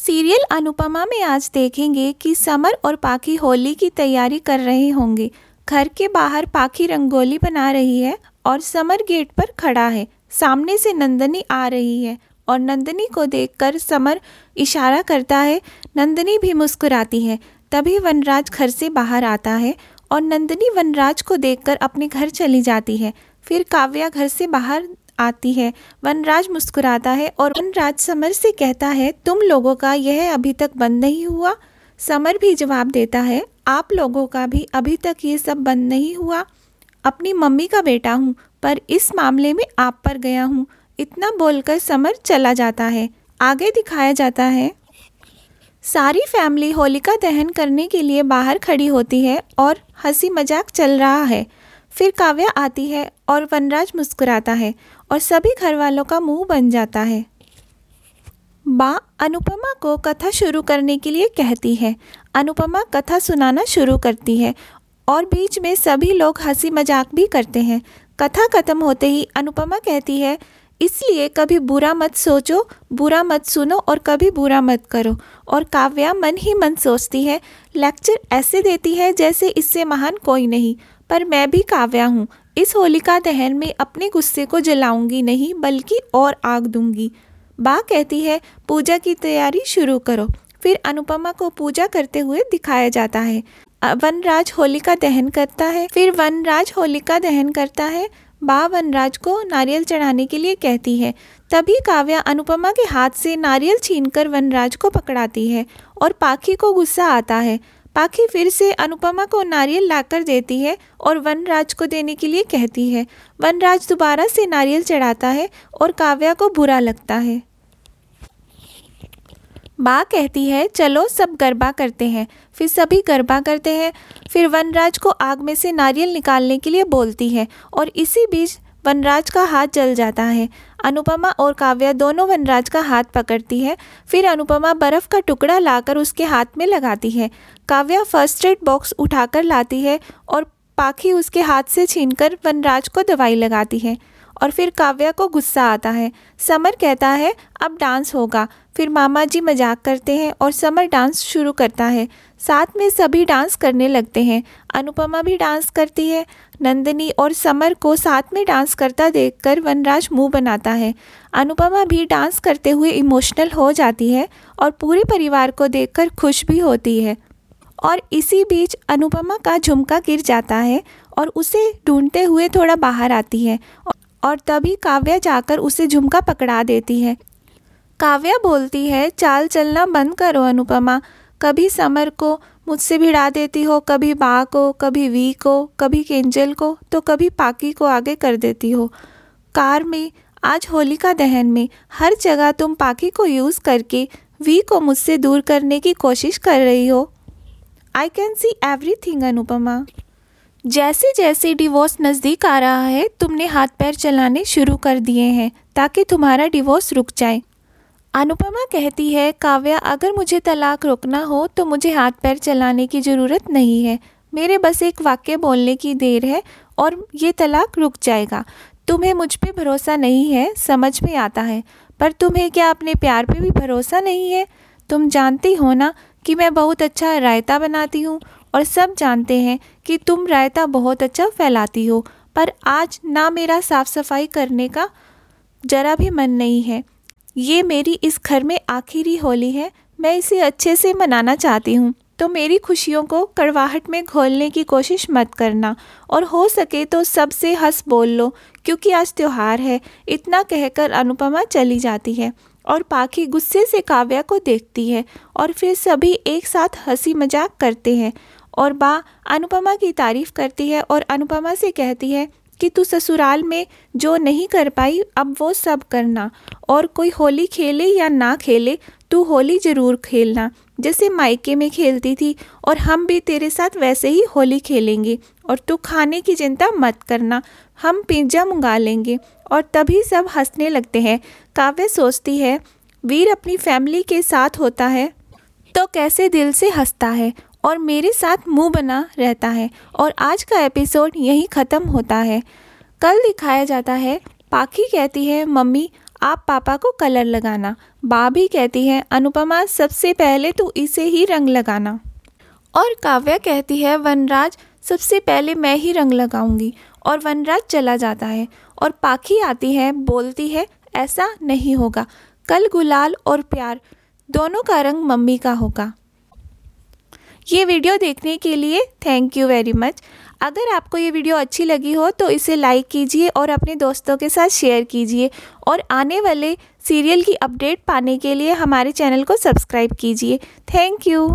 Serial Anupama में आज देखेंगे कि समर और पाखी होली की तैयारी कर रहे होंगे। घर के बाहर पाखी रंगोली बना रही है और समर गेट पर खड़ा है। सामने से नंदनी आ रही है और नंदनी को देखकर समर इशारा करता है, नंदनी भी मुस्कुराती है। तभी वनराज घर से बाहर आता है और नंदनी वनराज को देखकर अपने घर चली जाती है। फिर काव्या घर से बाहर आती है। वनराज मुस्कुराता है और वनराज समर से कहता है, तुम लोगों का यह अभी तक बंद नहीं हुआ? समर भी जवाब देता है, आप लोगों का भी अभी तक ये सब बंद नहीं हुआ। अपनी मम्मी का बेटा हूँ, पर इस मामले में आप पर गया हूँ। इतना बोलकर समर चला जाता है। आगे दिखाया जाता है, सारी फैमिली होलिका दहन करने के लिए बाहर खड़ी होती है और हँसी मज़ाक चल रहा है। फिर काव्या आती है और वनराज मुस्कुराता है और सभी घर वालों का मुँह बन जाता है। माँ अनुपमा को कथा शुरू करने के लिए कहती है। अनुपमा कथा सुनाना शुरू करती है और बीच में सभी लोग हँसी मज़ाक भी करते हैं। कथा ख़त्म होते ही अनुपमा कहती है, इसलिए कभी बुरा मत सोचो, बुरा मत सुनो और कभी बुरा मत करो। और काव्या मन ही मन सोचती है, लेक्चर ऐसे देती है जैसे इससे महान कोई नहीं। पर मैं भी काव्या हूँ। इस होलिका दहन में अपने गुस्से को जलाऊँगी नहीं, बल्कि और आग दूँगी। बा कहती है, पूजा की तैयारी शुरू करो। फिर अनुपमा को पूजा करते हुए दिखाया जाता है। वनराज होलिका दहन करता है। फिर वनराज होलिका दहन करता है। बा वनराज को नारियल चढ़ाने के लिए कहती है। तभी काव्या अनुपमा के हाथ से नारियल छीनकर वनराज को पकड़ाती है और पाखी को गुस्सा आता है। पाखी फिर से अनुपमा को नारियल लाकर देती है और वनराज को देने के लिए कहती है। वनराज दोबारा से नारियल चढ़ाता है और काव्या को बुरा लगता है। माँ कहती है, चलो, सब गरबा करते हैं। फिर सभी गरबा करते हैं। फिर वनराज को आग में से नारियल निकालने के लिए बोलती है और इसी बीच वनराज का हाथ जल जाता है। अनुपमा और काव्या दोनों वनराज का हाथ पकड़ती है, फिर अनुपमा बर्फ़ का टुकड़ा लाकर उसके हाथ में लगाती है। काव्या फ़र्स्ट एड बॉक्स उठाकर लाती है और पाखी उसके हाथ से छीनकर वनराज को दवाई लगाती है। और फिर काव्या को गुस्सा आता है। समर कहता है, अब डांस होगा। फिर मामा जी मज़ाक करते हैं और समर डांस शुरू करता है। साथ में सभी डांस करने लगते हैं। अनुपमा भी डांस करती है। नंदिनी और समर को साथ में डांस करता देखकर वनराज मुँह बनाता है। अनुपमा भी डांस करते हुए इमोशनल हो जाती है और पूरे परिवार को देखकर खुश भी होती है। और इसी बीच अनुपमा का झुमका गिर जाता है और उसे ढूंढते हुए थोड़ा बाहर आती है। और तभी काव्या जाकर उसे झुमका पकड़ा देती है। काव्या बोलती है, चाल चलना बंद करो अनुपमा। कभी समर को मुझसे भिड़ा देती हो, कभी बा को, कभी वी को, कभी केंजल को तो कभी पाकी को आगे कर देती हो। कार में, आज होलिका दहन में, हर जगह तुम पाकी को यूज़ करके वी को मुझसे दूर करने की कोशिश कर रही हो। I can see everything Anupama. जैसे जैसे डिवोर्स नज़दीक आ रहा है, तुमने हाथ पैर चलाने शुरू कर दिए हैं, ताकि तुम्हारा डिवोर्स रुक जाए। अनुपमा कहती है, काव्या, अगर मुझे तलाक रोकना हो तो मुझे हाथ पैर चलाने की ज़रूरत नहीं है। मेरे बस एक वाक्य बोलने की देर है, और ये तलाक रुक जाएगा। तुम्हें मुझ पर भरोसा नहीं है, समझ में आता है। पर तुम्हें क्या अपने प्यार पे भी भरोसा नहीं है? तुम जानती हो ना कि मैं बहुत अच्छा रायता बनाती हूँ और सब जानते हैं कि तुम रायता बहुत अच्छा फैलाती हो, पर आज ना मेरा साफ़ सफ़ाई करने का ज़रा भी मन नहीं है। ये मेरी इस घर में आखिरी होली है, मैं इसे अच्छे से मनाना चाहती हूँ। तो मेरी खुशियों को कड़वाहट में घोलने की कोशिश मत करना, और हो सके तो सबसे हंस बोल लो, क्योंकि आज त्यौहार है, इतना कहकर अनुपमा चली जाती है, और पाखी गुस्से से काव्या को देखती है, और फिर सभी एक साथ हँसी मज़ाक करते हैं। और बा अनुपमा की तारीफ़ करती है और अनुपमा से कहती है कि तू ससुराल में जो नहीं कर पाई, अब वो सब करना। और कोई होली खेले या ना खेले, तू होली ज़रूर खेलना। जैसे मायके में खेलती थी, और हम भी तेरे साथ वैसे ही होली खेलेंगे, और तू खाने की चिंता मत करना, हम पिज़्ज़ा मंगा लेंगे। और तभी सब हंसने लगते हैं। काव्य सोचती है, वीर अपनी फैमिली के साथ होता है तो कैसे दिल से हंसता है? और मेरे साथ मुँह बना रहता है और आज का एपिसोड यहीं ख़त्म होता है। कल दिखाया जाता है, पाखी कहती है, मम्मी, आप पापा को कलर लगाना। बा भी कहती है, अनुपमा, सबसे पहले तो इसे ही रंग लगाना। और काव्या कहती है, वनराज, सबसे पहले मैं ही रंग लगाऊँगी। और वनराज चला जाता है और पाखी आती है, बोलती है, ऐसा नहीं होगा। कल गुलाल और प्यार, दोनों का रंग मम्मी का होगा। ये वीडियो देखने के लिए थैंक यू वेरी मच अगर आपको ये वीडियो अच्छी लगी हो तो इसे लाइक कीजिए और अपने दोस्तों के साथ शेयर कीजिए और आने वाले सीरियल की अपडेट पाने के लिए हमारे चैनल को सब्सक्राइब कीजिए. Thank you